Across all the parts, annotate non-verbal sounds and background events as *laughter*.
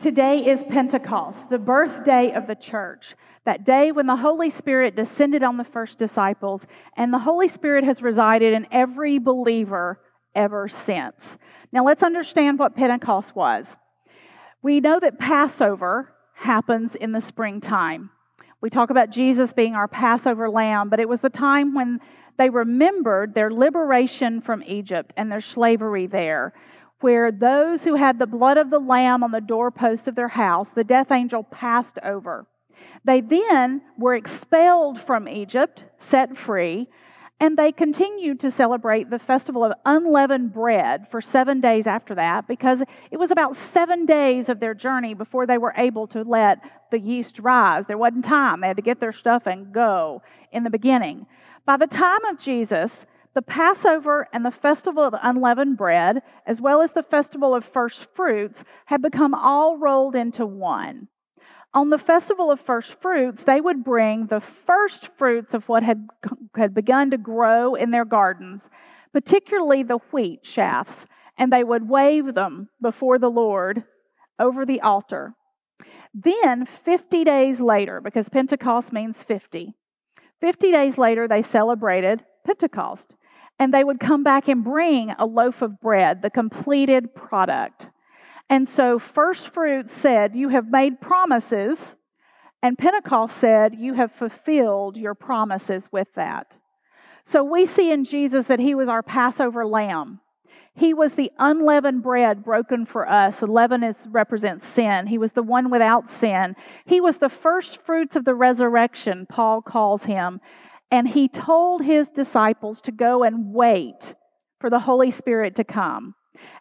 Today is Pentecost, the birthday of the church. That day when the Holy Spirit descended on the first disciples, and the Holy Spirit has resided in every believer ever since. Now let's understand what Pentecost was. We know that Passover happens in the springtime. We talk about Jesus being our Passover lamb, but it was the time when they remembered their liberation from Egypt and their slavery there where those who had the blood of the Lamb on the doorpost of their house, the death angel passed over. They then were expelled from Egypt, set free, and they continued to celebrate the festival of unleavened bread for seven days after that because it was about seven days of their journey before they were able to let the yeast rise. There wasn't time. They had to get their stuff and go in the beginning. By the time of Jesus, the Passover and the festival of unleavened bread, as well as the festival of first fruits, had become all rolled into one. On the festival of first fruits, they would bring the first fruits of what had, had begun to grow in their gardens, particularly the wheat shafts, and they would wave them before the Lord over the altar. Then, 50 days later, because Pentecost means 50, 50 days later, they celebrated Pentecost and they would come back and bring a loaf of bread, the completed product. And so, first fruits said, You have made promises, and Pentecost said, You have fulfilled your promises with that. So, we see in Jesus that he was our Passover lamb. He was the unleavened bread broken for us. Leaven is, represents sin. He was the one without sin. He was the first fruits of the resurrection, Paul calls him. And he told his disciples to go and wait for the Holy Spirit to come.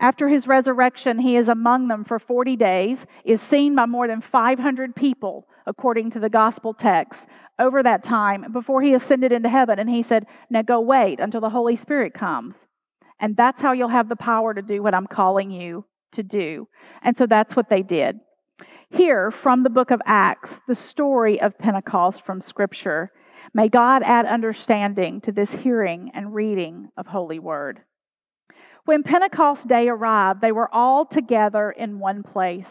After his resurrection, he is among them for 40 days, is seen by more than 500 people, according to the gospel text, over that time before he ascended into heaven. And he said, Now go wait until the Holy Spirit comes. And that's how you'll have the power to do what I'm calling you to do. And so that's what they did. Here, from the book of Acts, the story of Pentecost from Scripture. May God add understanding to this hearing and reading of Holy Word. When Pentecost Day arrived, they were all together in one place.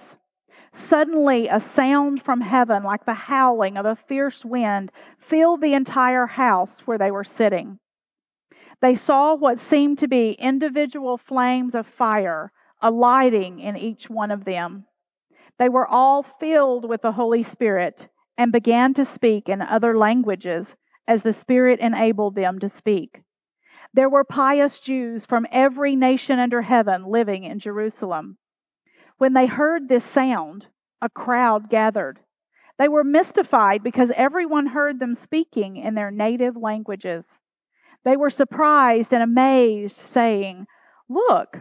Suddenly, a sound from heaven, like the howling of a fierce wind, filled the entire house where they were sitting. They saw what seemed to be individual flames of fire alighting in each one of them. They were all filled with the Holy Spirit and began to speak in other languages as the Spirit enabled them to speak. There were pious Jews from every nation under heaven living in Jerusalem. When they heard this sound, a crowd gathered. They were mystified because everyone heard them speaking in their native languages. They were surprised and amazed, saying, Look,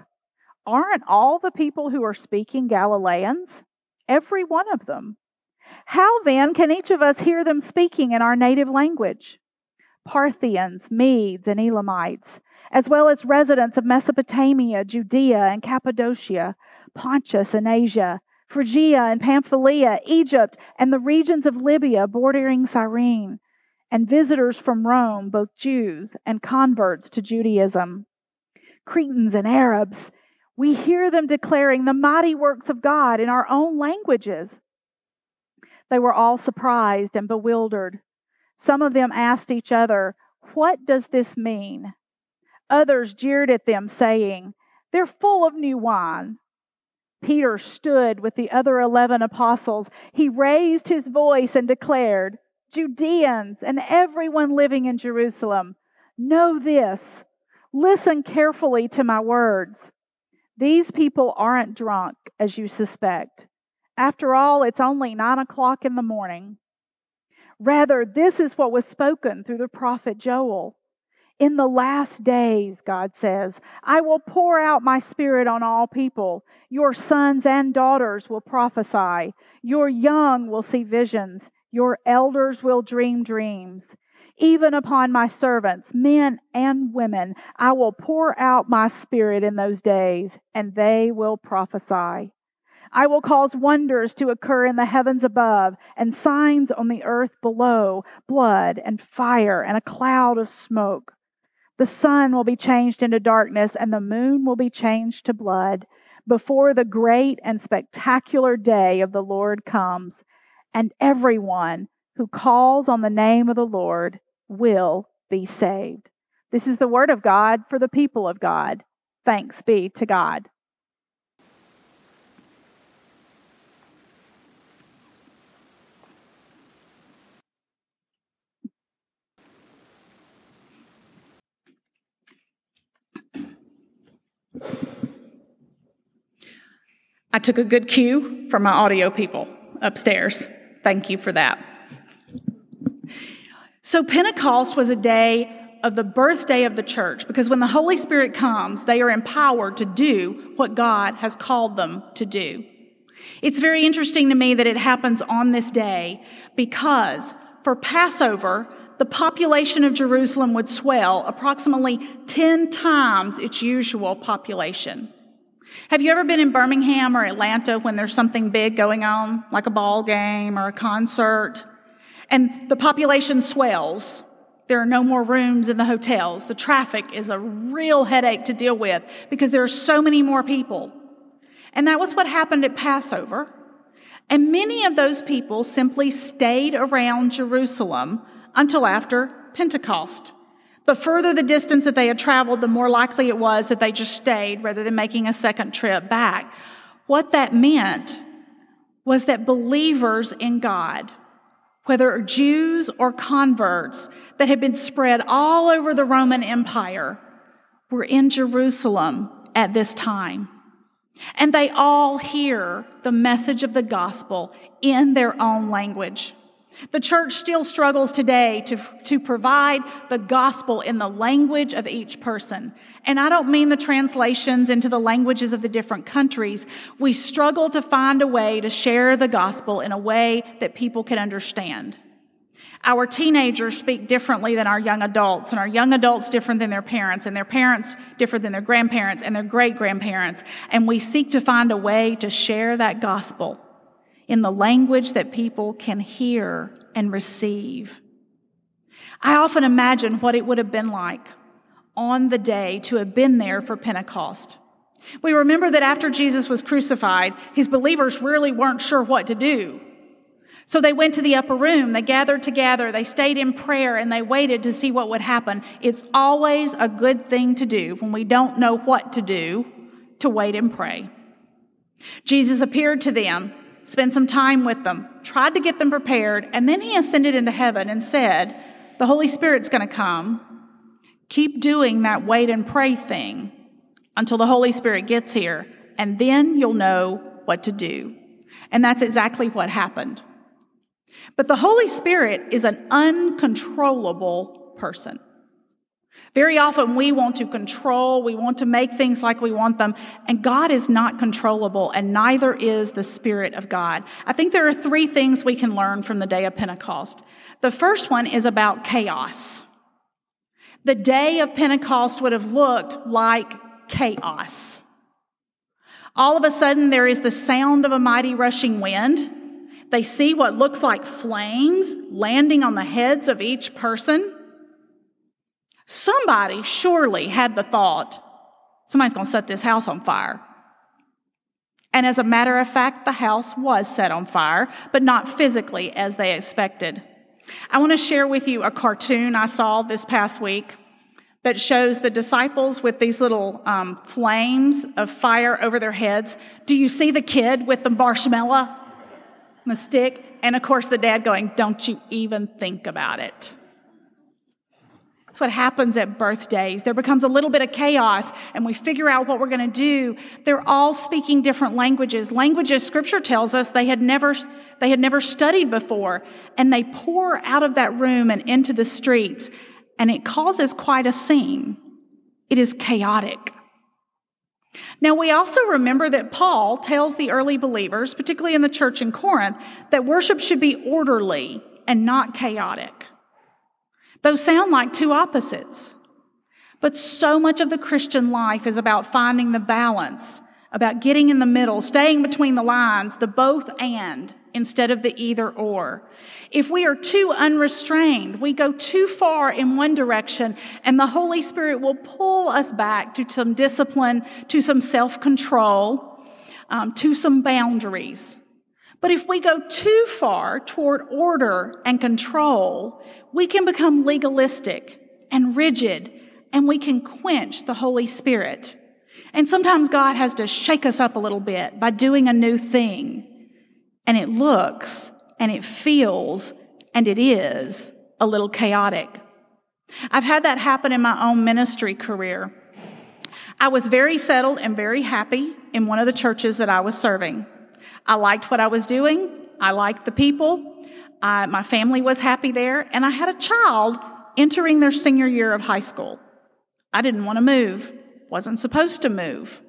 aren't all the people who are speaking Galileans? Every one of them. How then can each of us hear them speaking in our native language? Parthians, Medes, and Elamites, as well as residents of Mesopotamia, Judea, and Cappadocia, Pontus and Asia, Phrygia and Pamphylia, Egypt, and the regions of Libya bordering Cyrene, and visitors from Rome, both Jews and converts to Judaism. Cretans and Arabs, we hear them declaring the mighty works of God in our own languages. They were all surprised and bewildered. Some of them asked each other, What does this mean? Others jeered at them, saying, They're full of new wine. Peter stood with the other eleven apostles. He raised his voice and declared, Judeans and everyone living in Jerusalem, know this. Listen carefully to my words. These people aren't drunk, as you suspect. After all, it's only nine o'clock in the morning. Rather, this is what was spoken through the prophet Joel. In the last days, God says, I will pour out my spirit on all people. Your sons and daughters will prophesy. Your young will see visions. Your elders will dream dreams. Even upon my servants, men and women, I will pour out my spirit in those days, and they will prophesy. I will cause wonders to occur in the heavens above and signs on the earth below blood and fire and a cloud of smoke. The sun will be changed into darkness and the moon will be changed to blood before the great and spectacular day of the Lord comes, and everyone who calls on the name of the Lord will be saved. This is the word of God for the people of God. Thanks be to God. I took a good cue from my audio people upstairs. Thank you for that. So, Pentecost was a day of the birthday of the church because when the Holy Spirit comes, they are empowered to do what God has called them to do. It's very interesting to me that it happens on this day because for Passover, the population of Jerusalem would swell approximately 10 times its usual population. Have you ever been in Birmingham or Atlanta when there's something big going on, like a ball game or a concert, and the population swells? There are no more rooms in the hotels. The traffic is a real headache to deal with because there are so many more people. And that was what happened at Passover. And many of those people simply stayed around Jerusalem until after Pentecost. The further the distance that they had traveled, the more likely it was that they just stayed rather than making a second trip back. What that meant was that believers in God, whether Jews or converts that had been spread all over the Roman Empire, were in Jerusalem at this time. And they all hear the message of the gospel in their own language. The church still struggles today to, to provide the gospel in the language of each person. And I don't mean the translations into the languages of the different countries. We struggle to find a way to share the gospel in a way that people can understand. Our teenagers speak differently than our young adults, and our young adults different than their parents, and their parents different than their grandparents and their great grandparents. And we seek to find a way to share that gospel in the language that people can hear and receive. I often imagine what it would have been like on the day to have been there for Pentecost. We remember that after Jesus was crucified, his believers really weren't sure what to do. So they went to the upper room, they gathered together, they stayed in prayer, and they waited to see what would happen. It's always a good thing to do when we don't know what to do to wait and pray. Jesus appeared to them spent some time with them, tried to get them prepared, and then he ascended into heaven and said, The Holy Spirit's going to come. Keep doing that wait and pray thing until the Holy Spirit gets here, and then you'll know what to do. And that's exactly what happened. But the Holy Spirit is an uncontrollable person. Very often we want to control, we want to make things like we want them, and God is not controllable, and neither is the Spirit of God. I think there are three things we can learn from the day of Pentecost. The first one is about chaos. The day of Pentecost would have looked like chaos. All of a sudden, there is the sound of a mighty rushing wind. They see what looks like flames landing on the heads of each person. Somebody surely had the thought, somebody's going to set this house on fire. And as a matter of fact, the house was set on fire, but not physically as they expected. I want to share with you a cartoon I saw this past week that shows the disciples with these little um, flames of fire over their heads. Do you see the kid with the marshmallow, the stick? And of course, the dad going, Don't you even think about it. That's what happens at birthdays. There becomes a little bit of chaos and we figure out what we're going to do. They're all speaking different languages. Languages scripture tells us they had never they had never studied before and they pour out of that room and into the streets and it causes quite a scene. It is chaotic. Now, we also remember that Paul tells the early believers, particularly in the church in Corinth, that worship should be orderly and not chaotic. Those sound like two opposites. But so much of the Christian life is about finding the balance, about getting in the middle, staying between the lines, the both and instead of the either or. If we are too unrestrained, we go too far in one direction, and the Holy Spirit will pull us back to some discipline, to some self control, um, to some boundaries. But if we go too far toward order and control, we can become legalistic and rigid, and we can quench the Holy Spirit. And sometimes God has to shake us up a little bit by doing a new thing. And it looks and it feels and it is a little chaotic. I've had that happen in my own ministry career. I was very settled and very happy in one of the churches that I was serving. I liked what I was doing. I liked the people. I, my family was happy there. And I had a child entering their senior year of high school. I didn't want to move, wasn't supposed to move.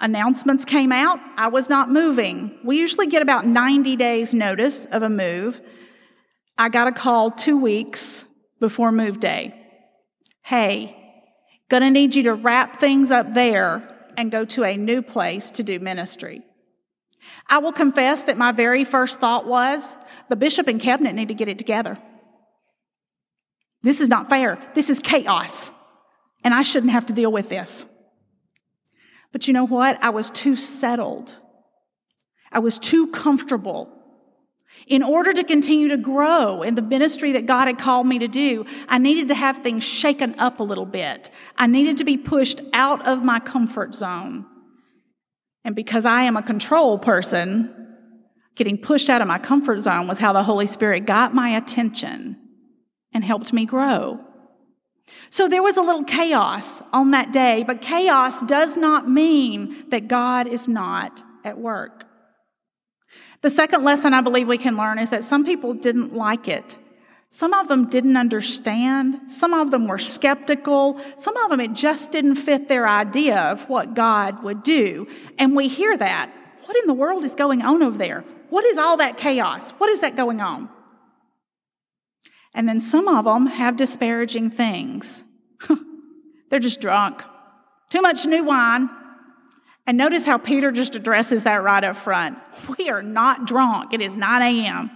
Announcements came out. I was not moving. We usually get about 90 days' notice of a move. I got a call two weeks before move day. Hey, gonna need you to wrap things up there and go to a new place to do ministry. I will confess that my very first thought was the bishop and cabinet need to get it together. This is not fair. This is chaos. And I shouldn't have to deal with this. But you know what? I was too settled. I was too comfortable. In order to continue to grow in the ministry that God had called me to do, I needed to have things shaken up a little bit. I needed to be pushed out of my comfort zone. And because I am a control person, getting pushed out of my comfort zone was how the Holy Spirit got my attention and helped me grow. So there was a little chaos on that day, but chaos does not mean that God is not at work. The second lesson I believe we can learn is that some people didn't like it. Some of them didn't understand. Some of them were skeptical. Some of them, it just didn't fit their idea of what God would do. And we hear that. What in the world is going on over there? What is all that chaos? What is that going on? And then some of them have disparaging things. *laughs* They're just drunk. Too much new wine. And notice how Peter just addresses that right up front. We are not drunk. It is 9 a.m.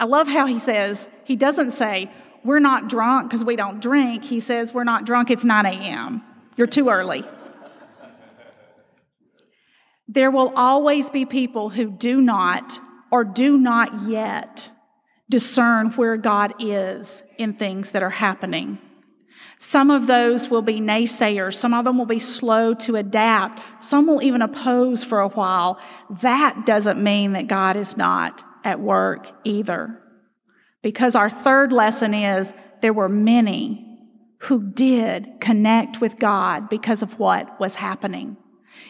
I love how he says, he doesn't say, we're not drunk because we don't drink. He says, we're not drunk, it's 9 a.m. You're too early. there will always be people who do not or do not yet discern where God is in things that are happening. Some of those will be naysayers. Some of them will be slow to adapt. Some will even oppose for a while. That doesn't mean that God is not at work either. Because our third lesson is there were many who did connect with God because of what was happening.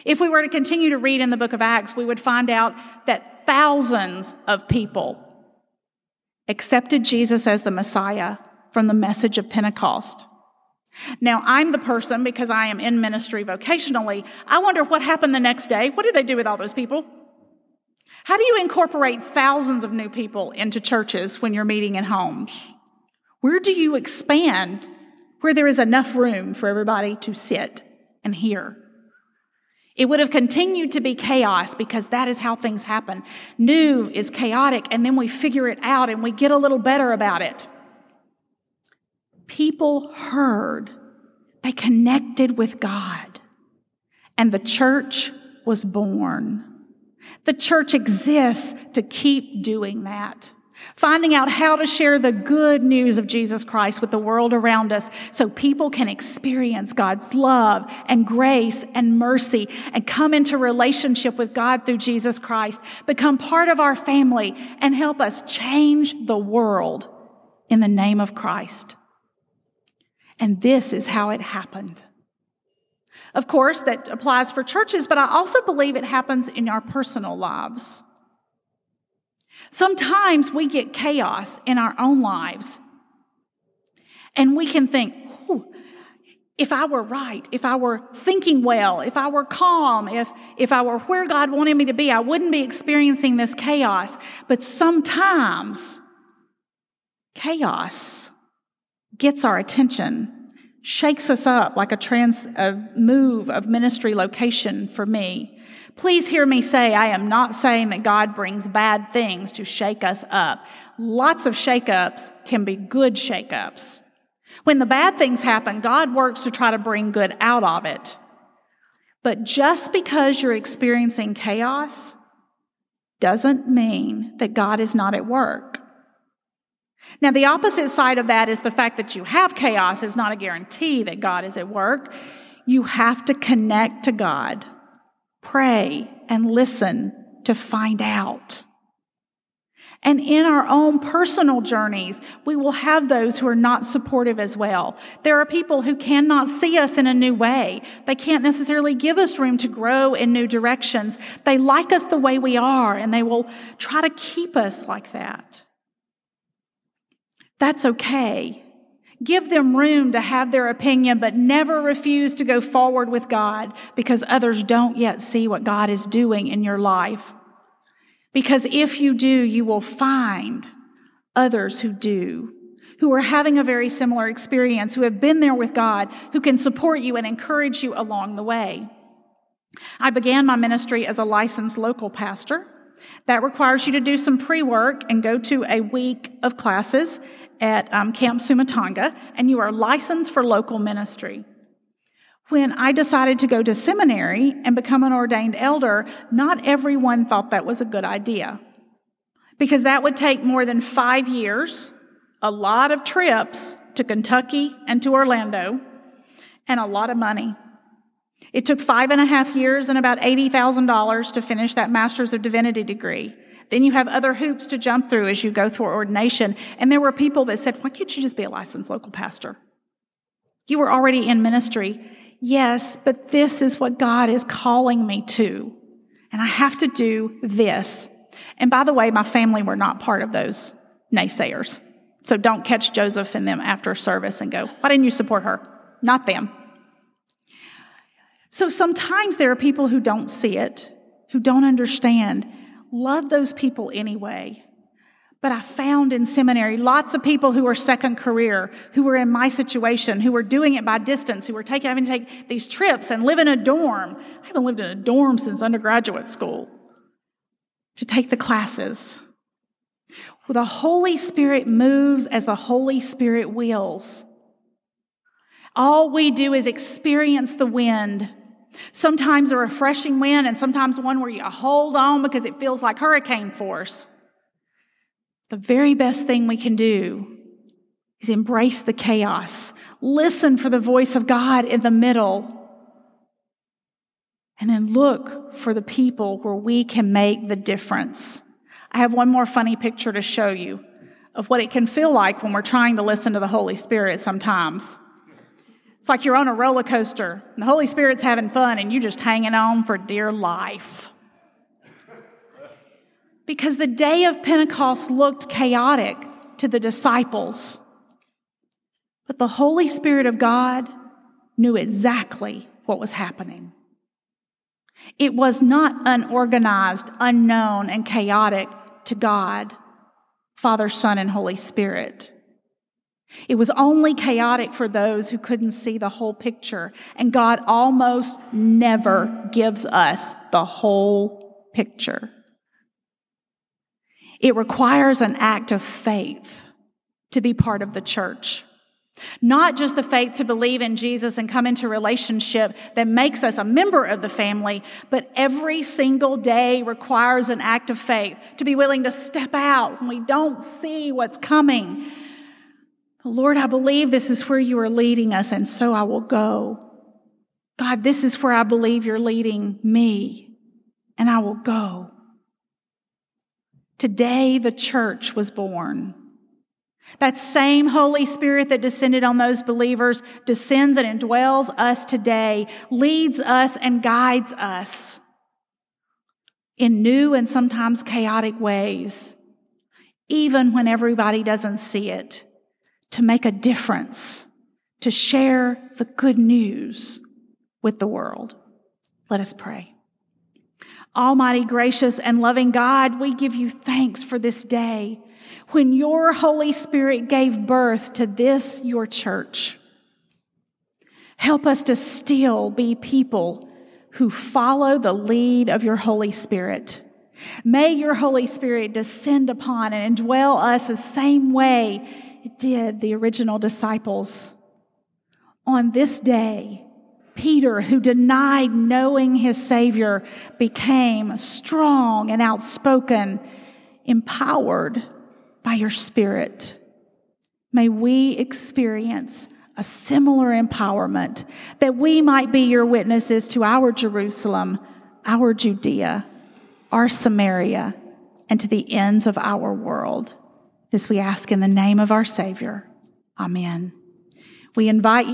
If we were to continue to read in the book of Acts, we would find out that thousands of people accepted Jesus as the Messiah from the message of Pentecost. Now, I'm the person, because I am in ministry vocationally, I wonder what happened the next day. What did they do with all those people? How do you incorporate thousands of new people into churches when you're meeting in homes? Where do you expand where there is enough room for everybody to sit and hear? It would have continued to be chaos because that is how things happen. New is chaotic, and then we figure it out and we get a little better about it. People heard, they connected with God, and the church was born. The church exists to keep doing that. Finding out how to share the good news of Jesus Christ with the world around us so people can experience God's love and grace and mercy and come into relationship with God through Jesus Christ, become part of our family, and help us change the world in the name of Christ. And this is how it happened. Of course, that applies for churches, but I also believe it happens in our personal lives. Sometimes we get chaos in our own lives, and we can think, if I were right, if I were thinking well, if I were calm, if, if I were where God wanted me to be, I wouldn't be experiencing this chaos. But sometimes chaos gets our attention shakes us up like a trans a move of ministry location for me. Please hear me say I am not saying that God brings bad things to shake us up. Lots of shakeups can be good shakeups. When the bad things happen, God works to try to bring good out of it. But just because you're experiencing chaos doesn't mean that God is not at work. Now, the opposite side of that is the fact that you have chaos is not a guarantee that God is at work. You have to connect to God, pray, and listen to find out. And in our own personal journeys, we will have those who are not supportive as well. There are people who cannot see us in a new way. They can't necessarily give us room to grow in new directions. They like us the way we are, and they will try to keep us like that. That's okay. Give them room to have their opinion, but never refuse to go forward with God because others don't yet see what God is doing in your life. Because if you do, you will find others who do, who are having a very similar experience, who have been there with God, who can support you and encourage you along the way. I began my ministry as a licensed local pastor. That requires you to do some pre work and go to a week of classes at um, Camp Sumatanga, and you are licensed for local ministry. When I decided to go to seminary and become an ordained elder, not everyone thought that was a good idea. Because that would take more than five years, a lot of trips to Kentucky and to Orlando, and a lot of money. It took five and a half years and about $80,000 to finish that Master's of Divinity degree. Then you have other hoops to jump through as you go through ordination. And there were people that said, Why can't you just be a licensed local pastor? You were already in ministry. Yes, but this is what God is calling me to. And I have to do this. And by the way, my family were not part of those naysayers. So don't catch Joseph and them after service and go, why didn't you support her? Not them. So sometimes there are people who don't see it, who don't understand. Love those people anyway. But I found in seminary lots of people who were second career, who were in my situation, who were doing it by distance, who were taking, having to take these trips and live in a dorm. I haven't lived in a dorm since undergraduate school to take the classes. Well, the Holy Spirit moves as the Holy Spirit wills. All we do is experience the wind. Sometimes a refreshing wind, and sometimes one where you hold on because it feels like hurricane force. The very best thing we can do is embrace the chaos, listen for the voice of God in the middle, and then look for the people where we can make the difference. I have one more funny picture to show you of what it can feel like when we're trying to listen to the Holy Spirit sometimes. It's like you're on a roller coaster, and the Holy Spirit's having fun, and you're just hanging on for dear life. Because the day of Pentecost looked chaotic to the disciples. But the Holy Spirit of God knew exactly what was happening. It was not unorganized, unknown, and chaotic to God, Father, Son, and Holy Spirit. It was only chaotic for those who couldn't see the whole picture. And God almost never gives us the whole picture. It requires an act of faith to be part of the church. Not just the faith to believe in Jesus and come into relationship that makes us a member of the family, but every single day requires an act of faith to be willing to step out when we don't see what's coming. Lord, I believe this is where you are leading us, and so I will go. God, this is where I believe you're leading me, and I will go. Today, the church was born. That same Holy Spirit that descended on those believers descends and indwells us today, leads us and guides us in new and sometimes chaotic ways, even when everybody doesn't see it, to make a difference, to share the good news with the world. Let us pray. Almighty, gracious, and loving God, we give you thanks for this day when your Holy Spirit gave birth to this, your church. Help us to still be people who follow the lead of your Holy Spirit. May your Holy Spirit descend upon and indwell us the same way did the original disciples. On this day, Peter, who denied knowing his Savior, became strong and outspoken, empowered by your Spirit. May we experience a similar empowerment that we might be your witnesses to our Jerusalem, our Judea, our Samaria, and to the ends of our world. This we ask in the name of our Savior. Amen. We invite you.